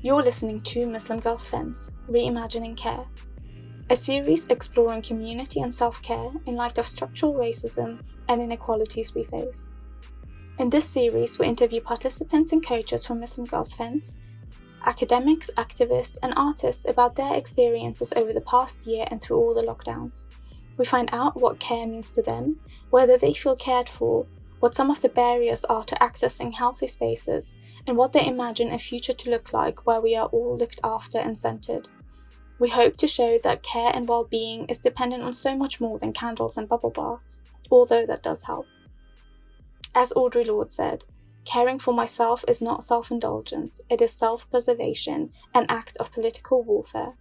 You're listening to Muslim Girls Fence Reimagining Care, a series exploring community and self care in light of structural racism and inequalities we face. In this series, we interview participants and coaches from Muslim Girls Fence, academics, activists, and artists about their experiences over the past year and through all the lockdowns. We find out what care means to them, whether they feel cared for, what some of the barriers are to accessing healthy spaces, and what they imagine a future to look like where we are all looked after and centered. We hope to show that care and well being is dependent on so much more than candles and bubble baths, although that does help. As Audre Lorde said, caring for myself is not self indulgence, it is self preservation, an act of political warfare.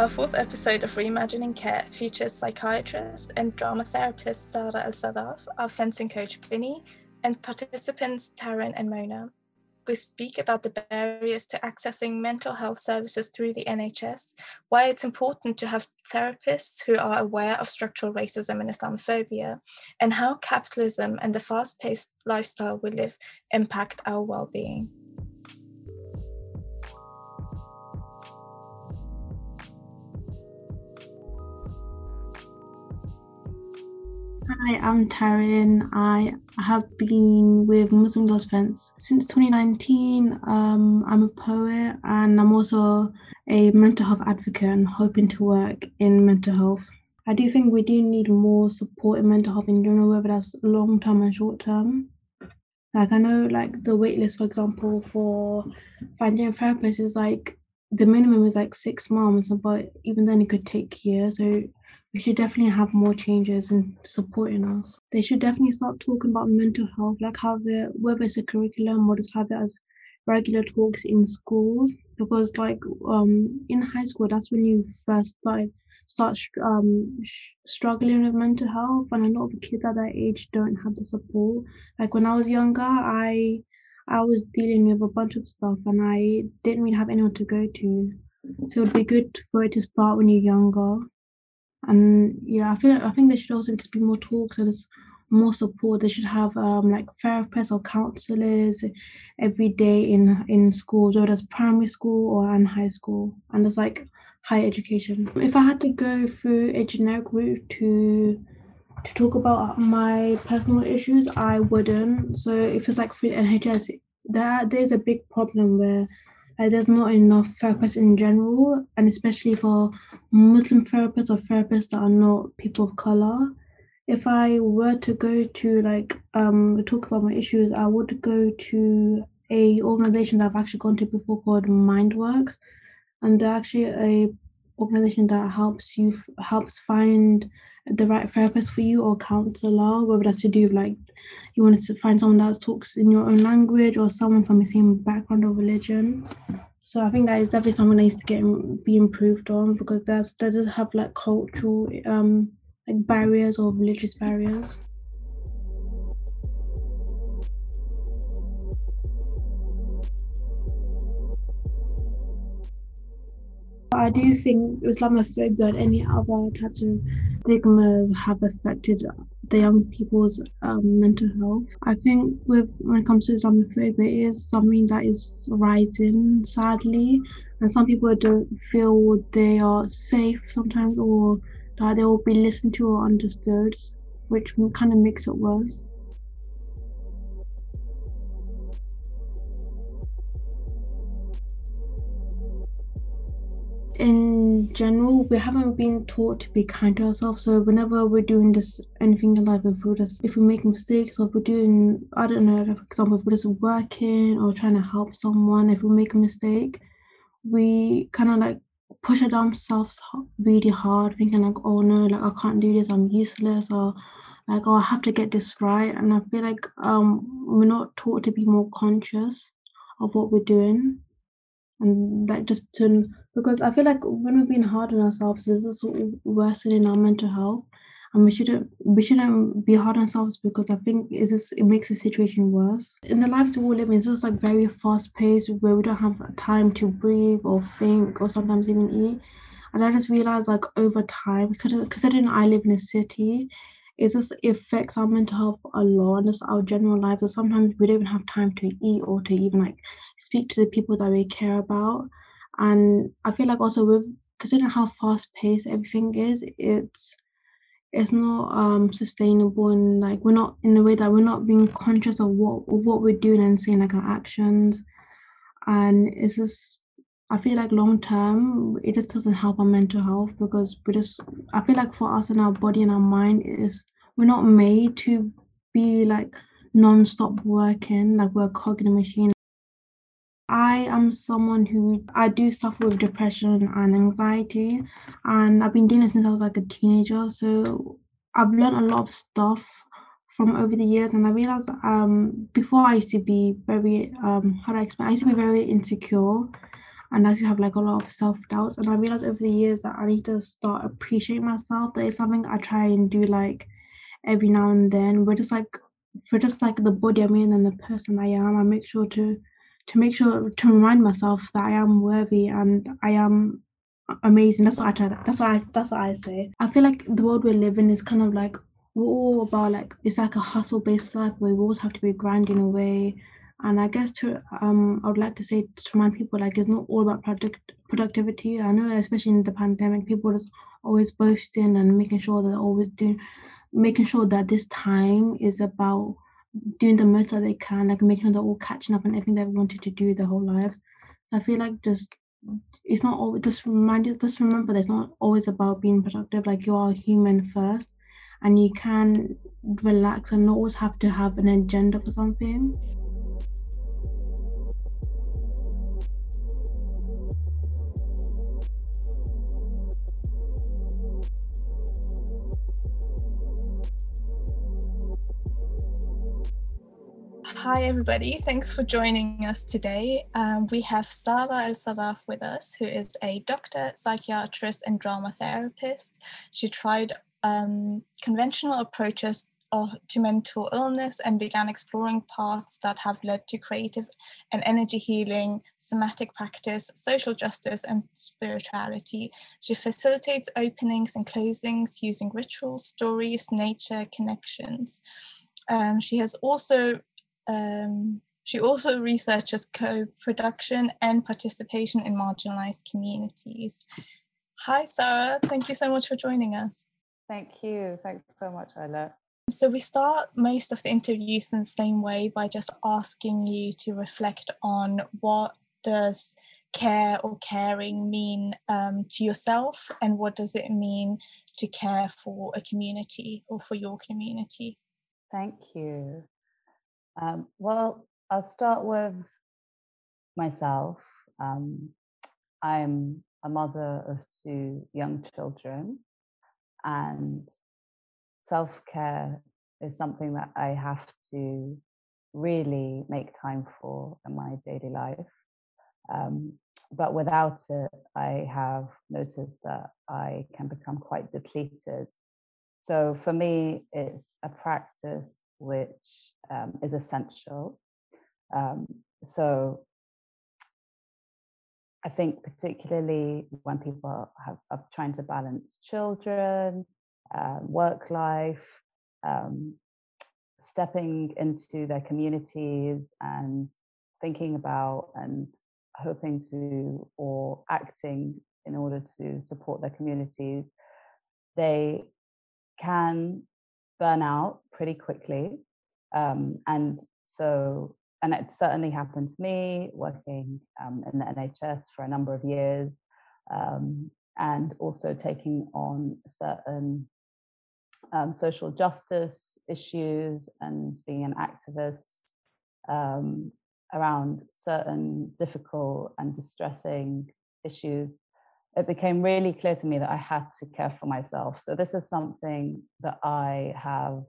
Our fourth episode of Reimagining Care features psychiatrist and drama therapist Sara El Sadaf, our fencing coach Binny, and participants Taryn and Mona. We speak about the barriers to accessing mental health services through the NHS, why it's important to have therapists who are aware of structural racism and Islamophobia, and how capitalism and the fast paced lifestyle we live impact our well being. Hi, I'm Taryn. I have been with Muslim Girls Fence since 2019. Um, I'm a poet and I'm also a mental health advocate and hoping to work in mental health. I do think we do need more support in mental health in general, whether that's long term and short term. Like I know, like the waitlist, for example, for finding a therapist is like the minimum is like six months, but even then it could take years. So we should definitely have more changes in supporting us. They should definitely start talking about mental health, like have it, whether it's a curriculum or just have it as regular talks in schools. Because like um in high school, that's when you first start start um struggling with mental health, and a lot of kids at that age don't have the support. Like when I was younger, I I was dealing with a bunch of stuff, and I didn't really have anyone to go to. So it'd be good for it to start when you're younger and yeah, I feel I think there should also just be more talks and more support. They should have um, like therapists or counselors every day in in schools, whether it's primary school or in high school, and there's like higher education. If I had to go through a generic route to to talk about my personal issues, I wouldn't. So if it's like through NHS, there there's a big problem where like there's not enough therapists in general, and especially for Muslim therapists or therapists that are not people of color. If I were to go to like um talk about my issues, I would go to a organization that I've actually gone to before called Mindworks, and they're actually a organization that helps you helps find the right therapist for you or counselor, whether that's to do with like you want to find someone that talks in your own language or someone from the same background or religion. So I think that is definitely something that needs to get be improved on because there's that does have like cultural um like barriers or religious barriers. I do think Islamophobia and any other types of stigmas have affected the young people's um, mental health. I think with when it comes to Islamophobia, it is something that is rising sadly, and some people don't feel they are safe sometimes, or that they will be listened to or understood, which kind of makes it worse. In general, we haven't been taught to be kind to ourselves. So whenever we're doing this anything in life, if we're just if we make mistakes or if we're doing I don't know, for example, if we're just working or trying to help someone, if we make a mistake, we kind of like push ourselves really hard, thinking like, oh no, like I can't do this, I'm useless, or like oh I have to get this right. And I feel like um we're not taught to be more conscious of what we're doing and like just to because I feel like when we're being hard on ourselves, this is worsening our mental health, and we shouldn't we shouldn't be hard on ourselves because I think is this it makes the situation worse. In the lives we all live it's just like very fast paced where we don't have time to breathe or think or sometimes even eat. And I just realized like over time, because considering I live in a city, it just affects our mental health a lot and just our general lives. So sometimes we don't even have time to eat or to even like speak to the people that we care about. And I feel like also with considering how fast paced everything is, it's it's not um sustainable and like we're not in the way that we're not being conscious of what of what we're doing and seeing like our actions and it's just i feel like long term it just doesn't help our mental health because we just i feel like for us and our body and our mind is we're not made to be like non-stop working like we're a cog in a machine I am someone who I do suffer with depression and anxiety, and I've been dealing since I was like a teenager. So I've learned a lot of stuff from over the years, and I realized um before I used to be very um how do I explain? I used to be very insecure, and I used to have like a lot of self doubts. And I realized over the years that I need to start appreciating myself. That is something I try and do like every now and then. We're just like for just like the body I'm in and the person I am. I make sure to to make sure to remind myself that I am worthy and I am amazing. That's what I try. That's what I. That's what I say. I feel like the world we live in is kind of like we're all about like it's like a hustle based life where we always have to be grinding away. And I guess to um, I would like to say to remind people like it's not all about product productivity. I know especially in the pandemic, people are always boasting and making sure they're always doing, making sure that this time is about doing the most that they can, like making sure they're all catching up on everything they've wanted to do their whole lives. So I feel like just it's not always just remind you just remember that it's not always about being productive. Like you are human first and you can relax and not always have to have an agenda for something. Hi, everybody. Thanks for joining us today. Um, we have Sara El Saraf with us, who is a doctor, psychiatrist, and drama therapist. She tried um, conventional approaches to mental illness and began exploring paths that have led to creative and energy healing, somatic practice, social justice, and spirituality. She facilitates openings and closings using rituals, stories, nature, connections. Um, she has also um, she also researches co-production and participation in marginalized communities. Hi, Sarah. Thank you so much for joining us. Thank you. Thanks so much, Ayla. So we start most of the interviews in the same way by just asking you to reflect on what does care or caring mean um, to yourself and what does it mean to care for a community or for your community? Thank you. Um, well, I'll start with myself. Um, I'm a mother of two young children, and self care is something that I have to really make time for in my daily life. Um, but without it, I have noticed that I can become quite depleted. So for me, it's a practice which um, is essential. Um, so I think particularly when people have, are trying to balance children, uh, work life, um, stepping into their communities and thinking about and hoping to or acting in order to support their communities, they can burn out pretty quickly. Um, and so, and it certainly happened to me working um, in the NHS for a number of years um, and also taking on certain um, social justice issues and being an activist um, around certain difficult and distressing issues it became really clear to me that I had to care for myself. So this is something that I have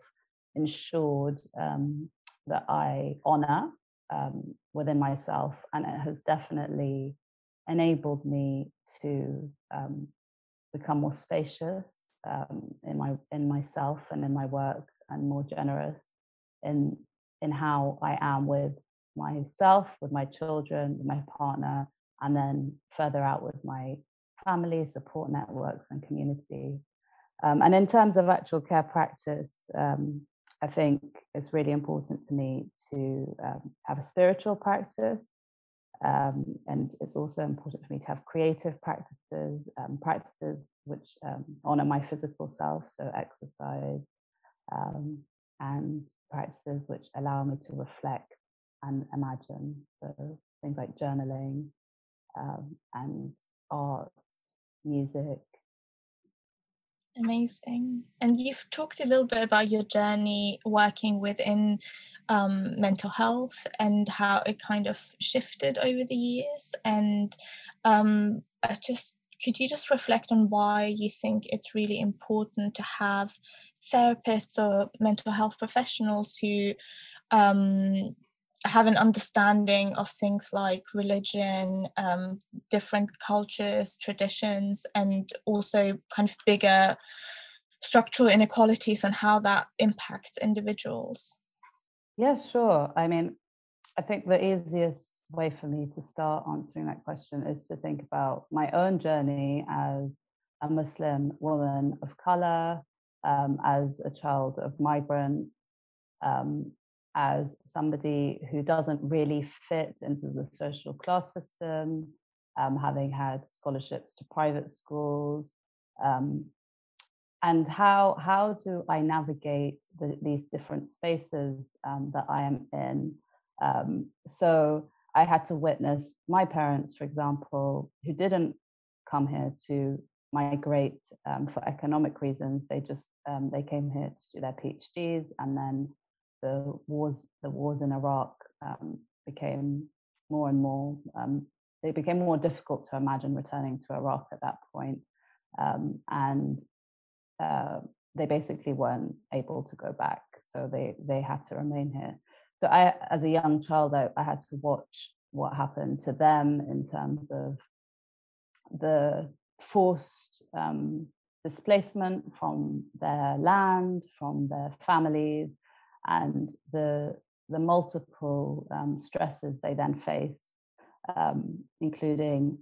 ensured um, that I honor um, within myself, and it has definitely enabled me to um, become more spacious um, in my in myself and in my work, and more generous in in how I am with myself, with my children, with my partner, and then further out with my family support networks and community. Um, and in terms of actual care practice, um, I think it's really important to me to um, have a spiritual practice. Um, and it's also important for me to have creative practices, um, practices which um, honor my physical self, so exercise, and practices which allow me to reflect and imagine. So things like journaling and art, music, Amazing. And you've talked a little bit about your journey working within um, mental health and how it kind of shifted over the years. And um, just could you just reflect on why you think it's really important to have therapists or mental health professionals who um, have an understanding of things like religion, um, different cultures, traditions, and also kind of bigger structural inequalities and how that impacts individuals? Yeah, sure. I mean, I think the easiest way for me to start answering that question is to think about my own journey as a Muslim woman of color, um, as a child of migrants, um, as somebody who doesn't really fit into the social class system, um, having had scholarships to private schools. Um, and how, how do I navigate the, these different spaces um, that I am in? Um, so I had to witness my parents, for example, who didn't come here to migrate um, for economic reasons. They just um, they came here to do their PhDs and then the wars the wars in Iraq um, became more and more um, they became more difficult to imagine returning to Iraq at that point. Um, and uh, they basically weren't able to go back, so they they had to remain here. So I, as a young child, I, I had to watch what happened to them in terms of the forced um, displacement from their land, from their families, and the, the multiple um, stresses they then face, um, including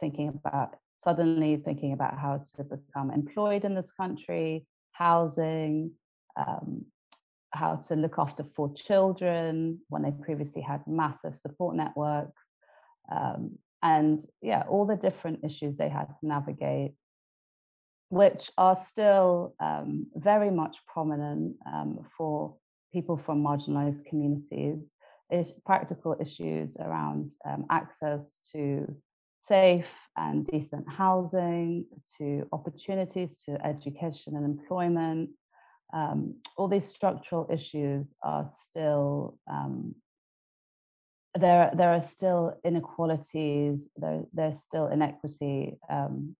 thinking about suddenly thinking about how to become employed in this country, housing, um, how to look after four children when they previously had massive support networks, um, and yeah, all the different issues they had to navigate which are still um, very much prominent um, for people from marginalized communities, is practical issues around um, access to safe and decent housing, to opportunities to education and employment. Um, all these structural issues are still um, there. There are still inequalities. There, there's still inequity um,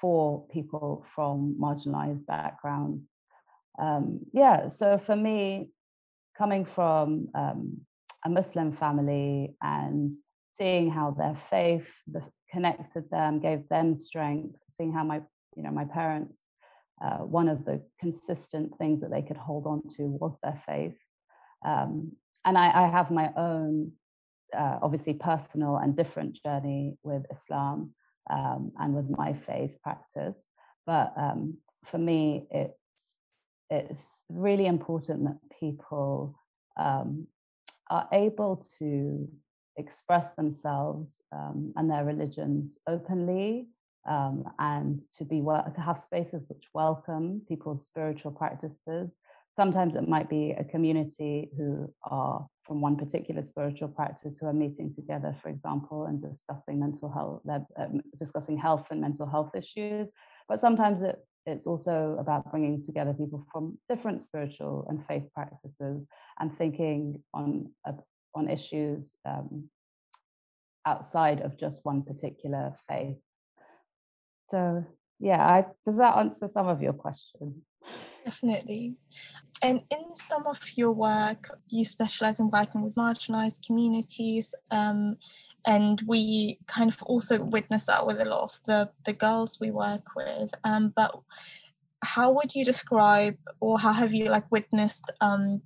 for people from marginalized backgrounds. Um, yeah, so for me, coming from um, a Muslim family and seeing how their faith connected them, gave them strength, seeing how my, you know, my parents, uh, one of the consistent things that they could hold on to was their faith. Um, and I, I, have my own, uh, obviously personal and different journey with Islam um, and with my faith practice. But um, for me, it's it's really important that people um, are able to express themselves um, and their religions openly um, and to be to have spaces which welcome people's spiritual practices. Sometimes it might be a community who are from one particular spiritual practice who are meeting together, for example, and discussing mental health, uh, discussing health and mental health issues. But sometimes it it's also about bringing together people from different spiritual and faith practices and thinking on uh, on issues um, outside of just one particular faith. So yeah, I, does that answer some of your question? Definitely. And in some of your work, you specialize in working with marginalized communities. Um, and we kind of also witness that with a lot of the the girls we work with um, but how would you describe or how have you like witnessed um,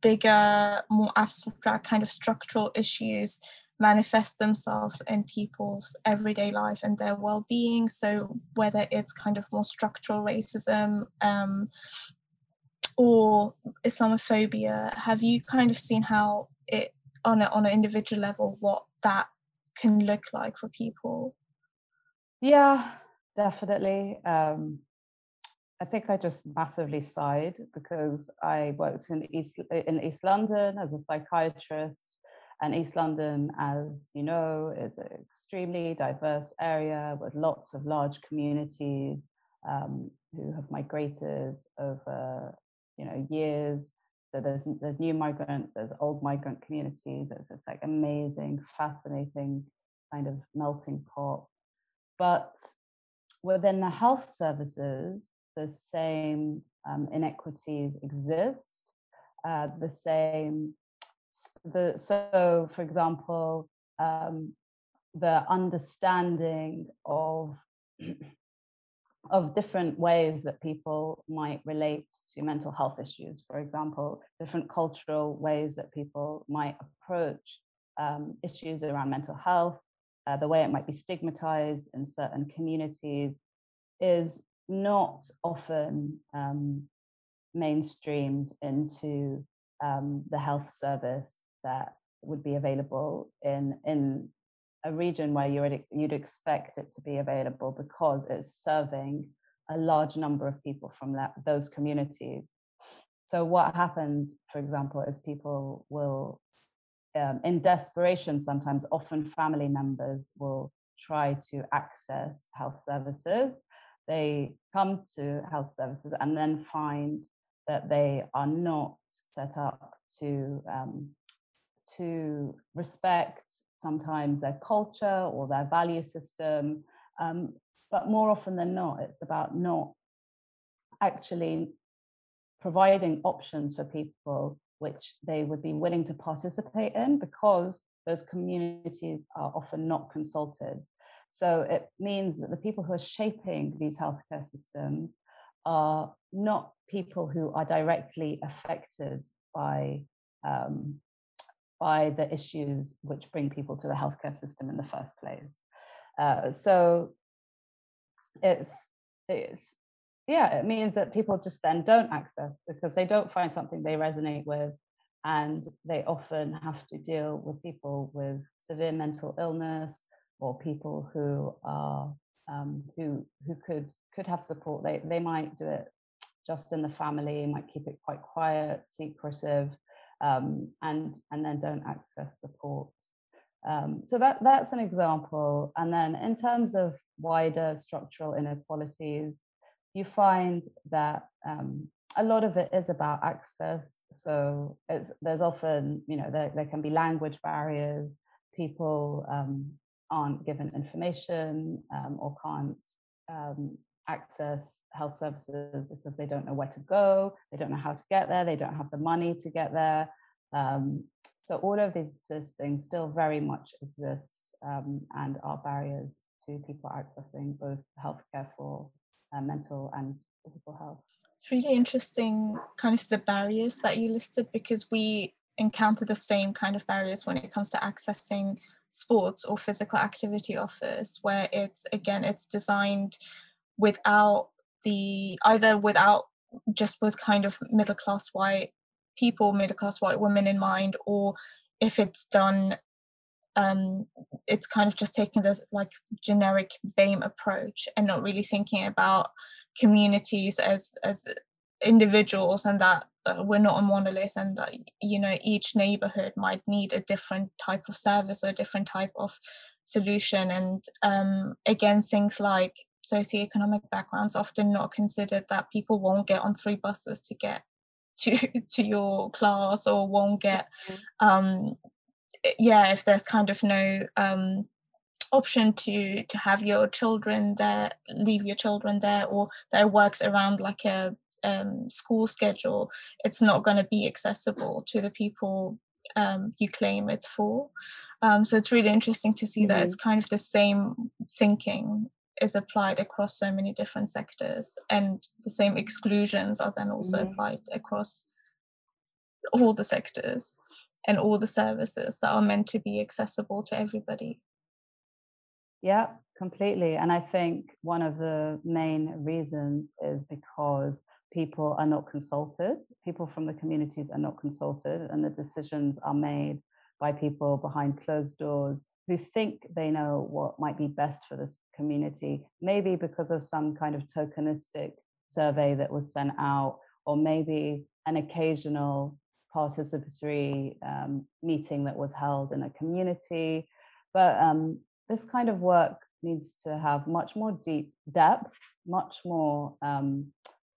bigger more abstract kind of structural issues manifest themselves in people's everyday life and their well-being? So whether it's kind of more structural racism um, or islamophobia have you kind of seen how it on a, on an individual level what that can look like for people yeah definitely um, I think I just massively sighed because I worked in East in East London as a psychiatrist, and East London, as you know, is an extremely diverse area with lots of large communities um, who have migrated over you know years. So there's there's new migrants, there's old migrant communities. There's this like amazing, fascinating kind of melting pot. But within the health services, the same um, inequities exist, uh, the same, the, so for example, um, the understanding of of different ways that people might relate to mental health issues, for example, different cultural ways that people might approach um, issues around mental health, uh, the way it might be stigmatized in certain communities is not often um, mainstreamed into um, the health service that would be available in in a region where you would you'd expect it to be available because it's serving a large number of people from that those communities. So what happens, for example, is people will, um, in desperation, sometimes often family members will try to access health services they come to health services and then find that they are not set up to um, to respect sometimes their culture or their value system um, but more often than not it's about not actually providing options for people which they would be willing to participate in because those communities are often not consulted. So it means that the people who are shaping these healthcare systems are not people who are directly affected by um, by the issues which bring people to the healthcare system in the first place. Uh, so it's it's yeah, it means that people just then don't access because they don't find something they resonate with, and they often have to deal with people with severe mental illness or people who are um, who who could could have support. They they might do it just in the family, might keep it quite quiet, secretive, um, and and then don't access support. Um, so that that's an example. And then in terms of wider structural inequalities, you find that um, a lot of it is about access. So there's often, you know, there, there can be language barriers. People um, aren't given information um, or can't um, access health services because they don't know where to go, they don't know how to get there, they don't have the money to get there. Um, so all of these things still very much exist um, and are barriers to people accessing both healthcare for uh, mental and physical health. It's really interesting, kind of the barriers that you listed, because we encounter the same kind of barriers when it comes to accessing sports or physical activity offers where it's again it's designed without the either without just with kind of middle class white people middle class white women in mind or if it's done um it's kind of just taking this like generic BAME approach and not really thinking about communities as as individuals and that uh, we're not a monolith and that you know each neighborhood might need a different type of service or a different type of solution. And um, again things like socioeconomic backgrounds often not considered that people won't get on three buses to get to to your class or won't get mm-hmm. um yeah if there's kind of no um option to to have your children there leave your children there or there works around like a um, school schedule, it's not going to be accessible to the people um, you claim it's for. Um, so it's really interesting to see mm-hmm. that it's kind of the same thinking is applied across so many different sectors, and the same exclusions are then also mm-hmm. applied across all the sectors and all the services that are meant to be accessible to everybody. Yeah, completely. And I think one of the main reasons is because people are not consulted, people from the communities are not consulted, and the decisions are made by people behind closed doors who think they know what might be best for this community, maybe because of some kind of tokenistic survey that was sent out, or maybe an occasional participatory um, meeting that was held in a community. But um, this kind of work needs to have much more deep depth, much more um,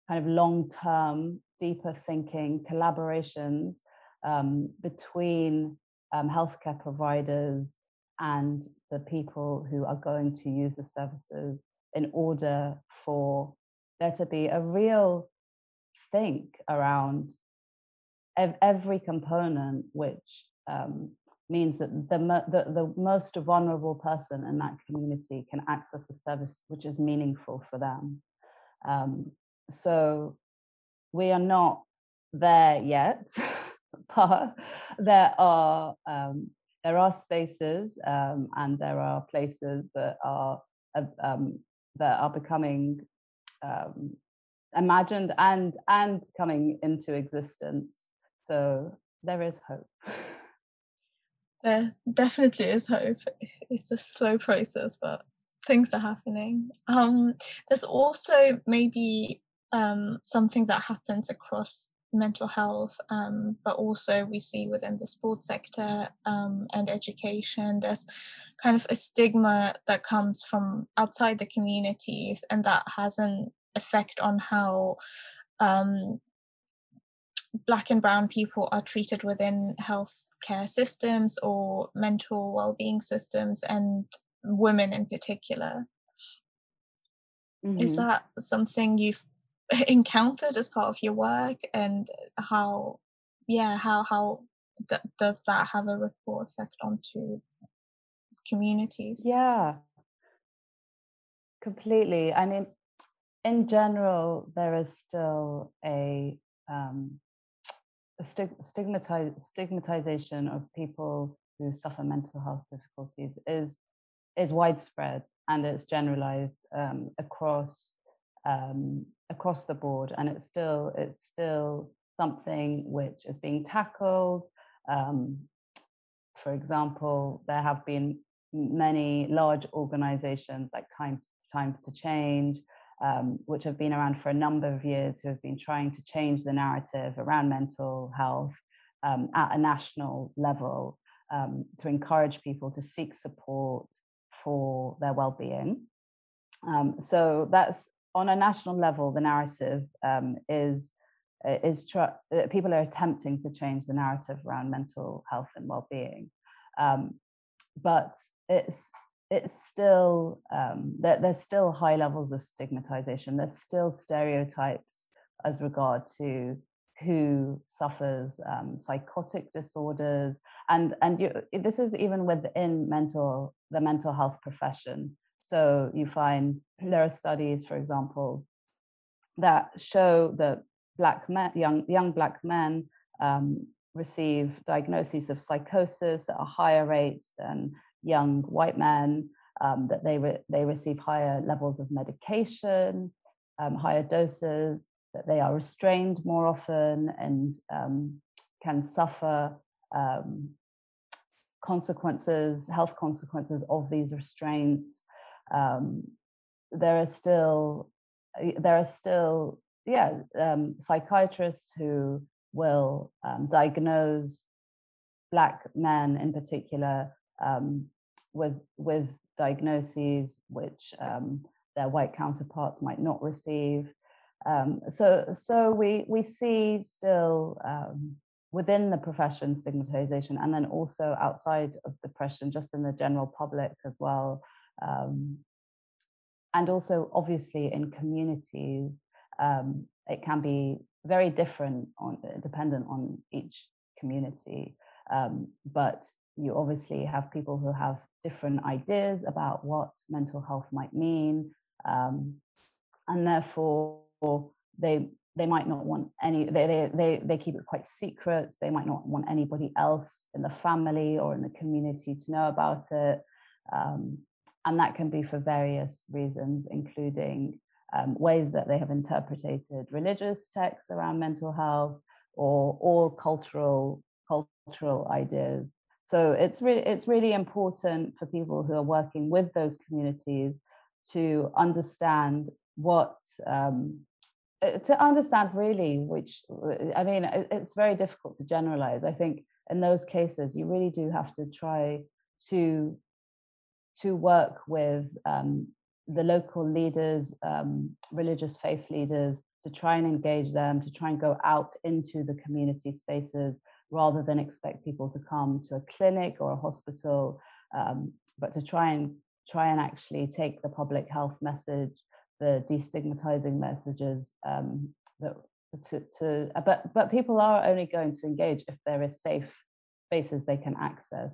kind of long term, deeper thinking collaborations um, between um, healthcare providers and the people who are going to use the services in order for there to be a real think around ev- every component which um, means that the, the, the most vulnerable person in that community can access a service which is meaningful for them. Um, so we are not there yet, but there are um, there are spaces um, and there are places that are um, that are becoming um, imagined and and coming into existence. So there is hope. There definitely is hope. It's a slow process, but things are happening. Um, there's also maybe um, something that happens across mental health, um, but also we see within the sports sector um, and education, there's kind of a stigma that comes from outside the communities, and that has an effect on how um, black and brown people are treated within healthcare systems or mental well-being systems and women in particular mm-hmm. is that something you've encountered as part of your work and how yeah how how d- does that have a ripple effect onto communities? Yeah. Completely i mean in general there is still a um, stigmatize, stigmatization of people who suffer mental health difficulties is is widespread and it's generalized um, across um, across the board and it's still it's still something which is being tackled um, for example there have been many large organizations like time time to change um, which have been around for a number of years, who have been trying to change the narrative around mental health um, at a national level um, to encourage people to seek support for their well-being. Um, so that's on a national level, the narrative um, is is tr- uh, people are attempting to change the narrative around mental health and well-being, um, but it's it's still um, there, there's still high levels of stigmatization. There's still stereotypes as regard to who suffers um, psychotic disorders, and and you, this is even within mental the mental health profession. So you find there are studies, for example, that show that black men, young young black men, um, receive diagnoses of psychosis at a higher rate than young white men, um, that they, re- they receive higher levels of medication, um, higher doses, that they are restrained more often and um, can suffer um, consequences, health consequences of these restraints. Um, there are still there are still yeah um, psychiatrists who will diagnose black men in particular um, with with diagnoses which um, their white counterparts might not receive. Um, so so we we see still um, within the profession stigmatization, and then also outside of depression, just in the general public as well, um, and also obviously in communities. Um, it can be very different on dependent on each community um, but you obviously have people who have different ideas about what mental health might mean um, and therefore they they might not want any they, they they they keep it quite secret they might not want anybody else in the family or in the community to know about it um, and that can be for various reasons including um, ways that they have interpreted religious texts around mental health or or cultural cultural ideas. So it's really it's really important for people who are working with those communities to understand what um, uh, to understand really which uh, i mean it's very difficult to generalize. I think in those cases you really do have to try to to work with um, the local leaders um, religious faith leaders to try and engage them to try and go out into the community spaces rather than expect people to come to a clinic or a hospital um, but to try and try and actually take the public health message the destigmatizing messages um, that to, to but but people are only going to engage if there is safe spaces they can access.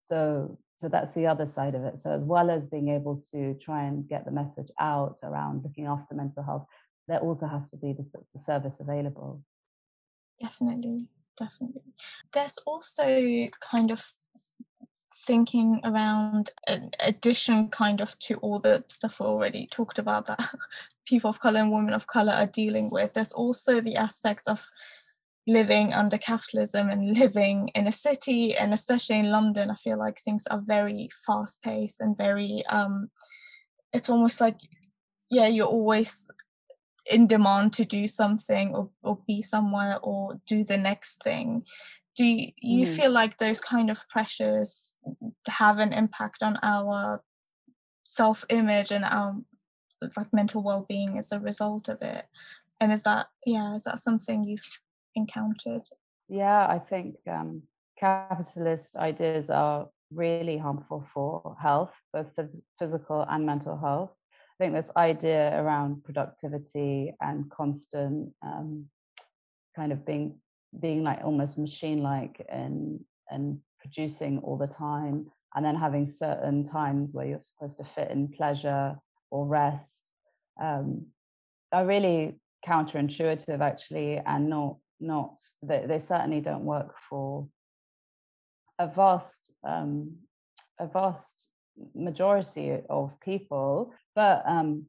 So so that's the other side of it. So as well as being able to try and get the message out around looking after mental health there also has to be the, the service available. Definitely definitely. There's also kind of thinking around an addition kind of to all the stuff we already talked about that people of color and women of color are dealing with. There's also the aspect of living under capitalism and living in a city and especially in london i feel like things are very fast paced and very um it's almost like yeah you're always in demand to do something or, or be somewhere or do the next thing do you, you mm. feel like those kind of pressures have an impact on our self-image and our like mental well-being as a result of it and is that yeah is that something you've encountered. Yeah i think um, capitalist ideas are really harmful for health both for physical and mental health. I think this idea around productivity and constant um, kind of being being like almost machine like and and producing all the time and then having certain times where you're supposed to fit in pleasure or rest um, are really counterintuitive actually and not not they, they certainly don't work for a vast um, a vast majority of people. But um,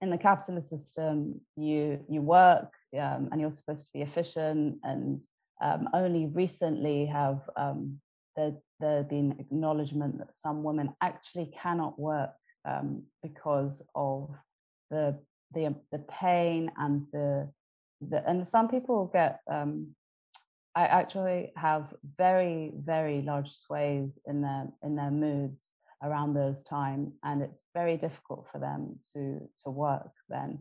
in the capitalist system you you work um, and you're supposed to be efficient and um, only recently have um, there, there been acknowledgement that some women actually cannot work um, because of the the the pain and the the and some people get um, I actually have very very large sways in their in their moods around those time and it's very difficult for them to to work then.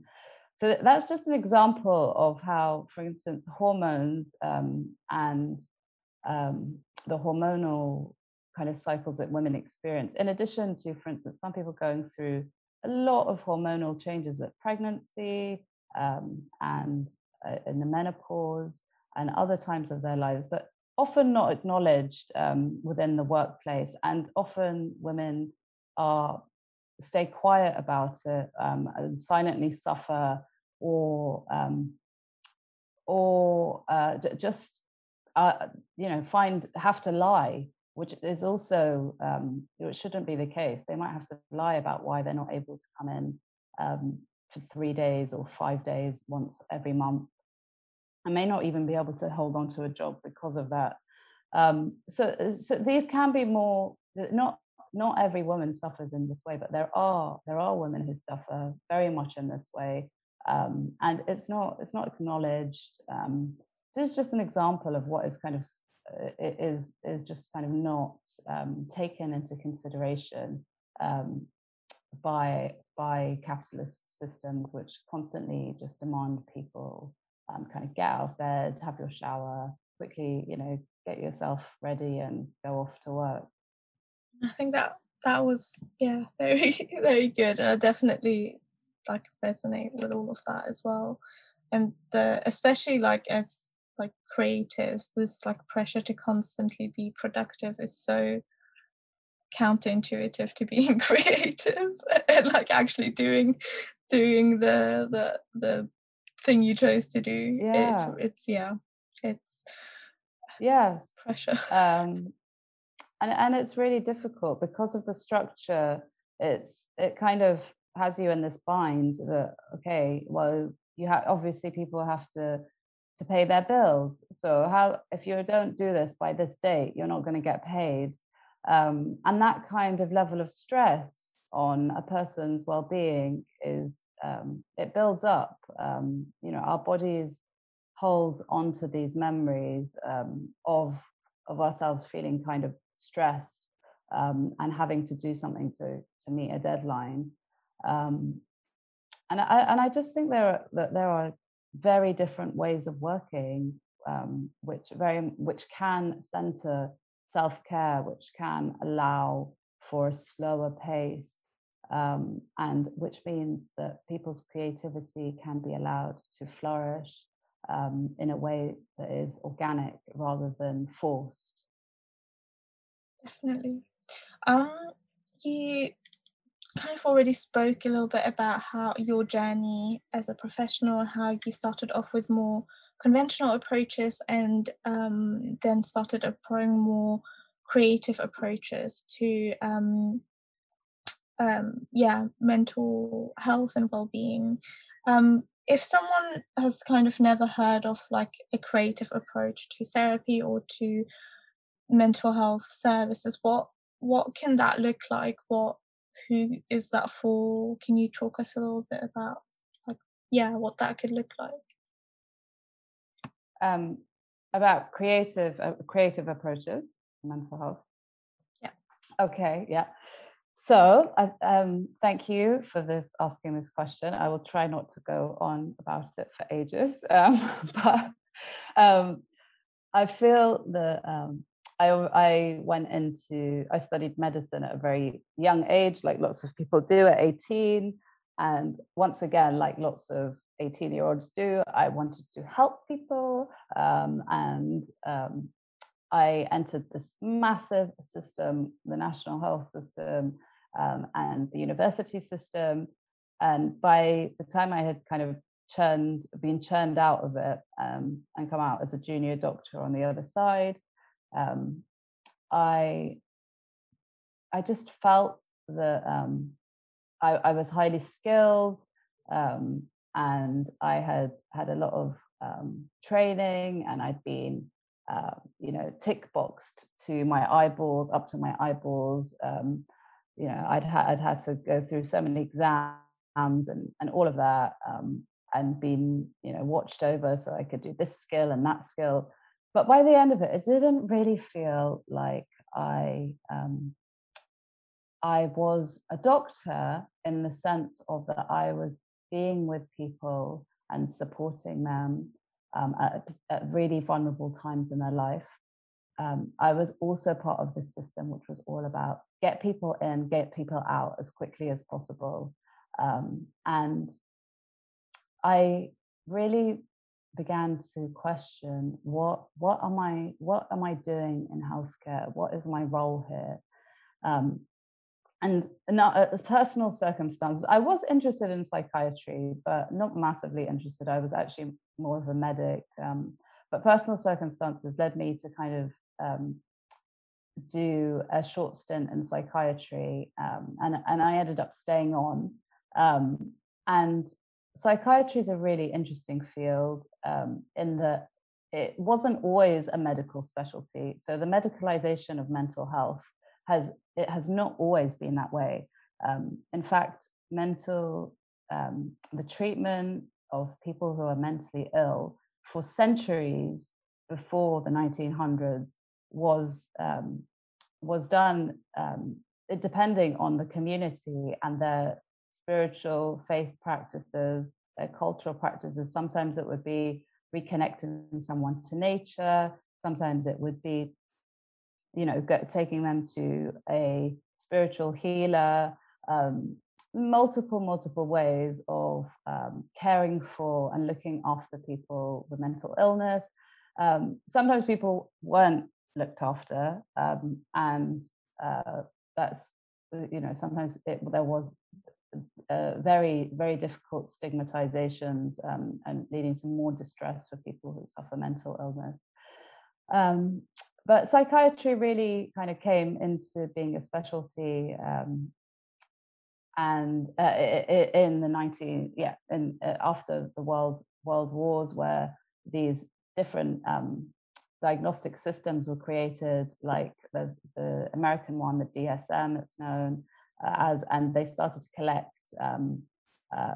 So that's just an example of how, for instance, hormones um, and um, the hormonal kind of cycles that women experience, in addition to, for instance, some people going through a lot of hormonal changes at pregnancy um, and uh, in the menopause and other times of their lives, but often not acknowledged um, within the workplace. And often women are stay quiet about it um, and silently suffer or um, or uh, just uh, you know find have to lie which is also um, it shouldn't be the case they might have to lie about why they're not able to come in um, for three days or five days once every month. I may not even be able to hold on to a job because of that. Um, so, so these can be more not not every woman suffers in this way but there are there are women who suffer very much in this way. Um, and it's not it's not acknowledged. Um, so it's just an example of what is kind of uh, is is just kind of not um, taken into consideration um, by by capitalist systems, which constantly just demand people um, kind of get out of bed, have your shower, quickly, you know, get yourself ready and go off to work. I think that that was yeah very very good and I definitely like resonate with all of that as well and the especially like as like creatives this like pressure to constantly be productive is so counterintuitive to being creative and like actually doing doing the the the thing you chose to do. Yeah. It, it's yeah, it's yeah pressure. Um, and and it's really difficult because of the structure. It's it kind of has you in this bind that okay, well you have obviously people have to to pay their bills. So how if you don't do this by this date, you're not going to get paid. Um, and that kind of level of stress on a person's well-being is um, it builds up. Um, you know, our bodies hold onto these memories um, of of ourselves feeling kind of stressed um, and having to do something to to meet a deadline. Um, and I and I just think there are that there are very different ways of working, which very which can center self care, which can allow for a slower pace, um, and which means that people's creativity can be allowed to flourish um, in a way that is organic rather than forced. Definitely. Um, you kind of already spoke a little bit about how your journey as a professional, and how you started off with more conventional approaches and um, then started applying more creative approaches to um, um, yeah mental health and well-being. Um, if someone has kind of never heard of like a creative approach to therapy or to mental health services what what can that look like? What who is that for? Can you talk us a little bit about like yeah what that could look like um, about creative uh, creative approaches mental health. Yeah. Okay yeah. So um, thank you for this asking this question. I will try not to go on about it for ages um, but um, i feel that um, I, I went into i studied medicine at a very young age like lots of people do at 18 and once again like lots of 18 year olds do i wanted to help people um, and um, I entered this massive system, the national health system um, and the university system. And by the time I had kind of churned, been churned out of it um, and come out as a junior doctor on the other side, um, I I just felt that um, I, I, was highly skilled um, and I had had a lot of um, training and I'd been uh, you know, tick boxed to my eyeballs, up to my eyeballs. Um, you know, I'd, ha- I'd had to go through so many exams and, and all of that um, and been, you know, watched over so I could do this skill and that skill. But by the end of it, it didn't really feel like I um, I was a doctor in the sense of that I was being with people and supporting them um, at, at, really vulnerable times in their life. Um, I was also part of this system, which was all about get people in, get people out as quickly as possible. Um, and I really began to question what what am I what am I doing in healthcare? What is my role here? Um, and not uh, personal circumstances. I was interested in psychiatry, but not massively interested. I was actually more of a medic. Um, but personal circumstances led me to kind of um, do a short stint in psychiatry, um, and and I ended up staying on. Um, and psychiatry is a really interesting field um, in that it wasn't always a medical specialty. So the medicalization of mental health has it has not always been that way. Um, in fact, mental um, the treatment of people who are mentally ill for centuries before the 1900s was um, was done um, depending on the community and their spiritual faith practices, their cultural practices. Sometimes it would be reconnecting someone to nature. Sometimes it would be you know, taking them to a spiritual healer, um, multiple, multiple ways of um, caring for and looking after people with mental illness. Um, sometimes people weren't looked after, um, and uh, that's, you know, sometimes it, there was uh, very, very difficult stigmatizations um, and leading to more distress for people who suffer mental illness. Um, but psychiatry really kind of came into being a specialty um, and uh, in the 19 yeah in uh, after the world world wars where these different um, diagnostic systems were created like there's the american one the dsm it's known uh, as and they started to collect um, uh,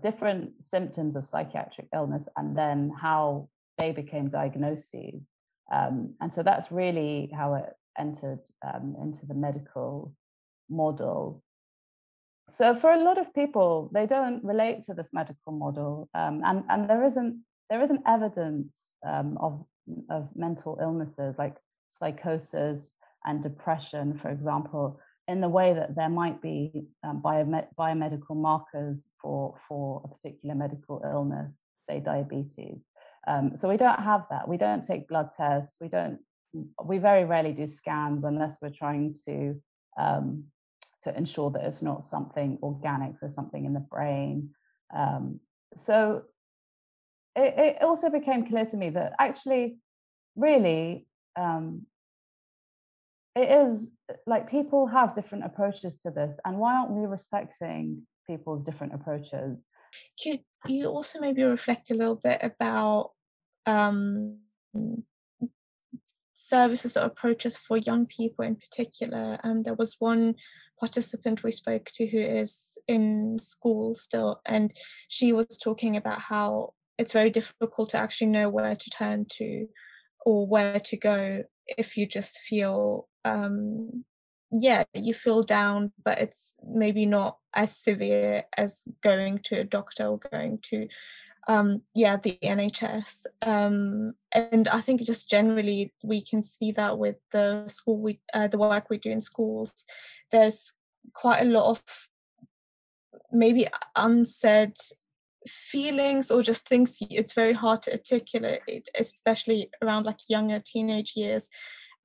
different symptoms of psychiatric illness and then how they became diagnoses um, and so that's really how it entered um, into the medical model. So for a lot of people, they don't relate to this medical model, um, and and there isn't there isn't evidence um, of of mental illnesses like psychosis and depression, for example, in the way that there might be um, biomed- biomedical markers for for a particular medical illness, say diabetes. Um, so we don't have that. We don't take blood tests. We don't. We very rarely do scans unless we're trying to um, to ensure that it's not something organic, so something in the brain. Um, so it, it, also became clear to me that actually, really, um, it is like people have different approaches to this, and why aren't we respecting people's different approaches? Could you also maybe reflect a little bit about um, services or approaches for young people in particular? Um, there was one participant we spoke to who is in school still, and she was talking about how it's very difficult to actually know where to turn to or where to go if you just feel um, yeah you feel down but it's maybe not as severe as going to a doctor or going to um yeah the nhs um and i think just generally we can see that with the school we uh, the work we do in schools there's quite a lot of maybe unsaid feelings or just things it's very hard to articulate especially around like younger teenage years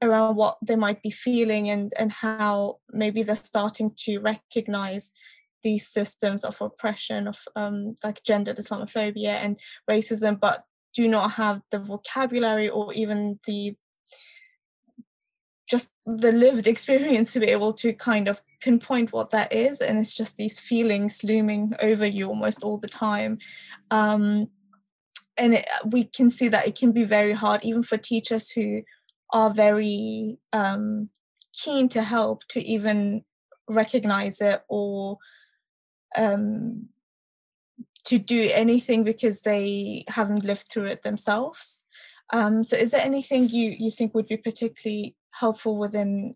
around what they might be feeling and and how maybe they're starting to recognize these systems of oppression of um, like gender islamophobia and racism but do not have the vocabulary or even the just the lived experience to be able to kind of pinpoint what that is. And it's just these feelings looming over you almost all the time. Um, and it, we can see that it can be very hard even for teachers who are very um, keen to help to even recognize it or um, to do anything because they haven't lived through it themselves. Um, so, is there anything you you think would be particularly helpful within,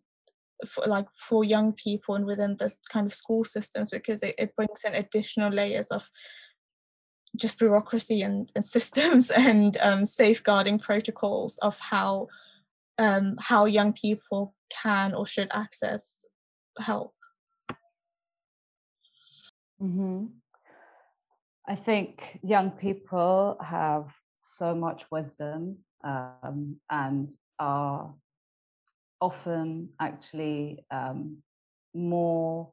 for, like for young people and within the kind of school systems because it, it brings in additional layers of just bureaucracy and, and systems and um, safeguarding protocols of how um, how young people can or should access help? Mm-hmm. I think young people have so much wisdom um, and are often actually um, more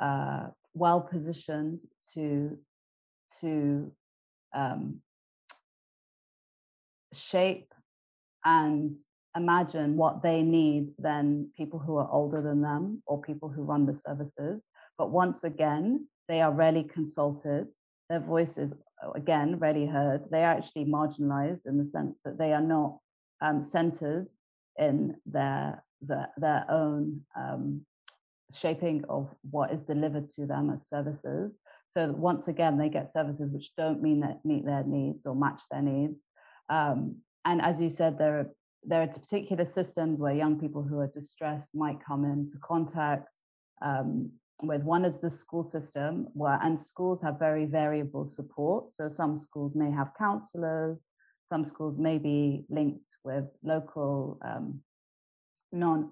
uh, well positioned to to um, shape and imagine what they need than people who are older than them or people who run the services. But once again, they are rarely consulted. Their voices, uh, again, rarely heard. They are actually marginalized in the sense that they are not um, centered in their, their, their own um, shaping of what is delivered to them as services. So once again, they get services which don't mean that meet their needs or match their needs. Um, and as you said, there are there are particular systems where young people who are distressed might come into contact um, with. One is the school system, where and schools have very variable support. So some schools may have counselors, some schools may be linked with local um, non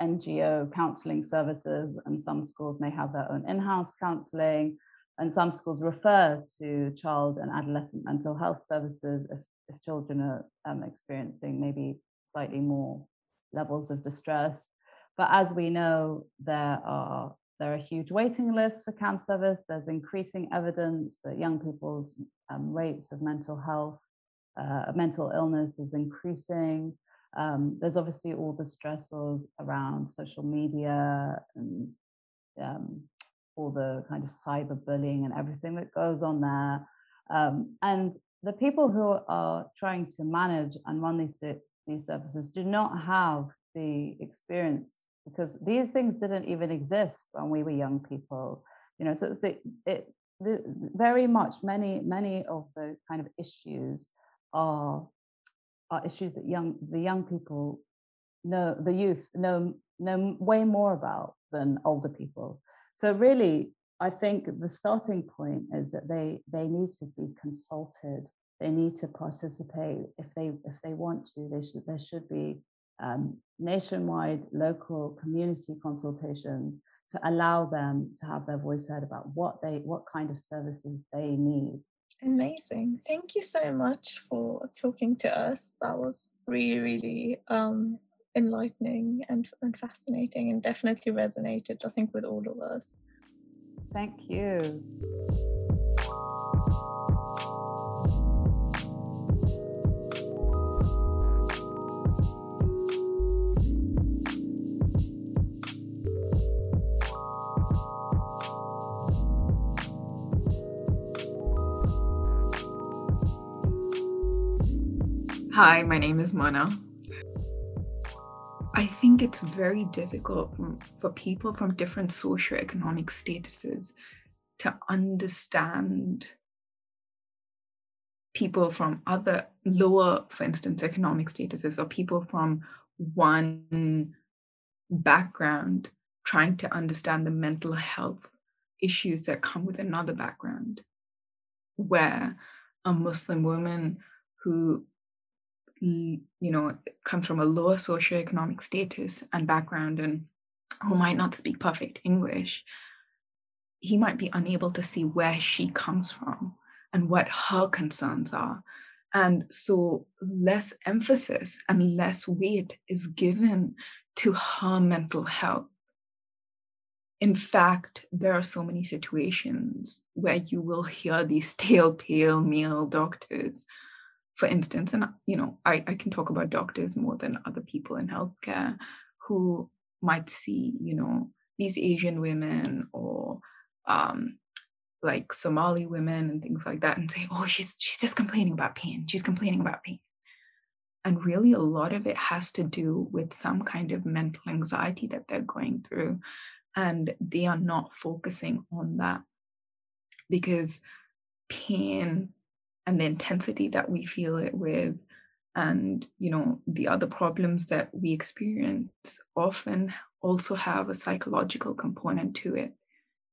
NGO counseling services, and some schools may have their own in-house counseling, and some schools refer to child and adolescent mental health services if if children are um, experiencing maybe slightly more levels of distress. But as we know, there are there are huge waiting lists for CAMHS service. There's increasing evidence that young people's um, rates of mental health, uh, mental illness is increasing. Um, there's obviously all the stressors around social media and um, all the kind of cyberbullying and everything that goes on there. Um, and the people who are trying to manage and run these, these services do not have the experience because these things didn't even exist when we were young people. You know, so it's the, it, the, very much many, many of the kind of issues are, are issues that young, the young people know, the youth know, know way more about than older people. So really, I think the starting point is that they they need to be consulted. They need to participate if they if they want to. They should there should be um, nationwide, local community consultations to allow them to have their voice heard about what they what kind of services they need. Amazing. Thank you so much for talking to us. That was really, really um, enlightening and, and fascinating and definitely resonated, I think, with all of us. Thank you. Hi, my name is Mona. I think it's very difficult for people from different socioeconomic statuses to understand people from other lower, for instance, economic statuses or people from one background trying to understand the mental health issues that come with another background, where a Muslim woman who you know, comes from a lower socioeconomic status and background and who might not speak perfect English, he might be unable to see where she comes from and what her concerns are. And so less emphasis and less weight is given to her mental health. In fact, there are so many situations where you will hear these tale pale male doctors for instance, and you know, I, I can talk about doctors more than other people in healthcare who might see, you know, these Asian women or um, like Somali women and things like that and say, oh, she's she's just complaining about pain. She's complaining about pain. And really a lot of it has to do with some kind of mental anxiety that they're going through. And they are not focusing on that because pain and the intensity that we feel it with and you know the other problems that we experience often also have a psychological component to it.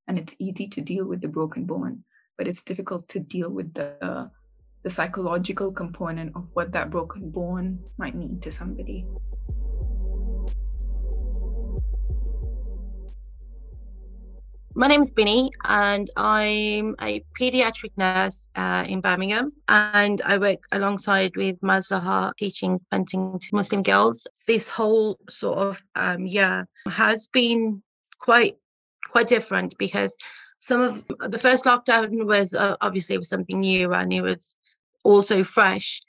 And it's easy to deal with the broken bone but it's difficult to deal with the the psychological component of what that broken bone might mean to somebody My name is Binny, and I'm a pediatric nurse uh, in Birmingham. And I work alongside with Maslaha teaching fencing to Muslim girls. This whole sort of um, year has been quite quite different because some of the first lockdown was uh, obviously was something new and it was also fresh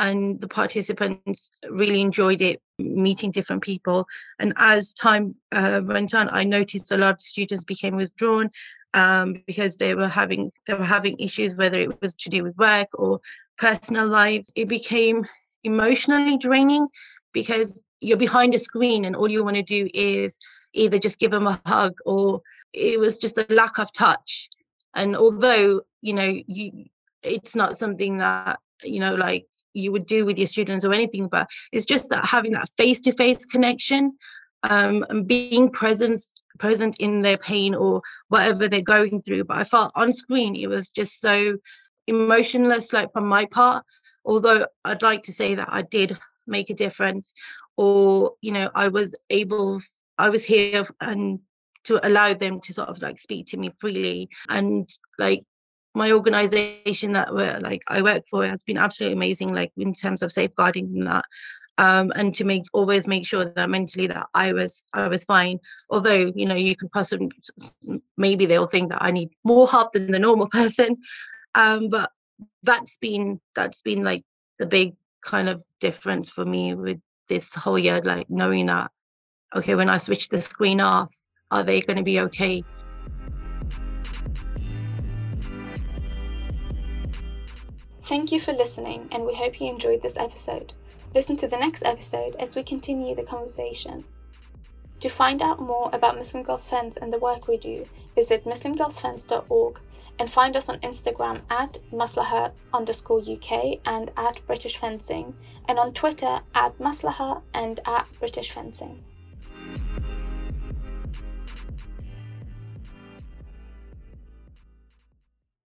and the participants really enjoyed it meeting different people. And as time uh, went on i noticed a lot of students became withdrawn um, because they were having they were having issues whether it was to do with work or personal lives. It became emotionally draining because you're behind a screen and all you want to do is either just give them a hug or it was just a lack of touch. And although you know you it's not something that you know like you would do with your students or anything but it's just that having that face-to-face connection um, and being present present in their pain or whatever they're going through. But i felt on screen it was just so emotionless like from my part. Although i'd like to say that i did make a difference or you know i was able i was here and to allow them to sort of like speak to me freely and like my organization that we're like I work for has been absolutely amazing, like in terms of safeguarding that. um, and to make always make sure that mentally that I was I was fine. Although you know you can possibly maybe they'll think that I need more help than the normal person, um, but that's been that's been like the big kind of difference for me with this whole year, like knowing that okay when I switch the screen off, are they going to be okay? Thank you for listening, and we hope you enjoyed this episode. Listen to the next episode as we continue the conversation. To find out more about Muslim Girls Fence and the work we do, visit muslimgirlsfence.org and find us on Instagram at maslaha underscore UK and at British Fencing, and on Twitter at maslaha and at British Fencing.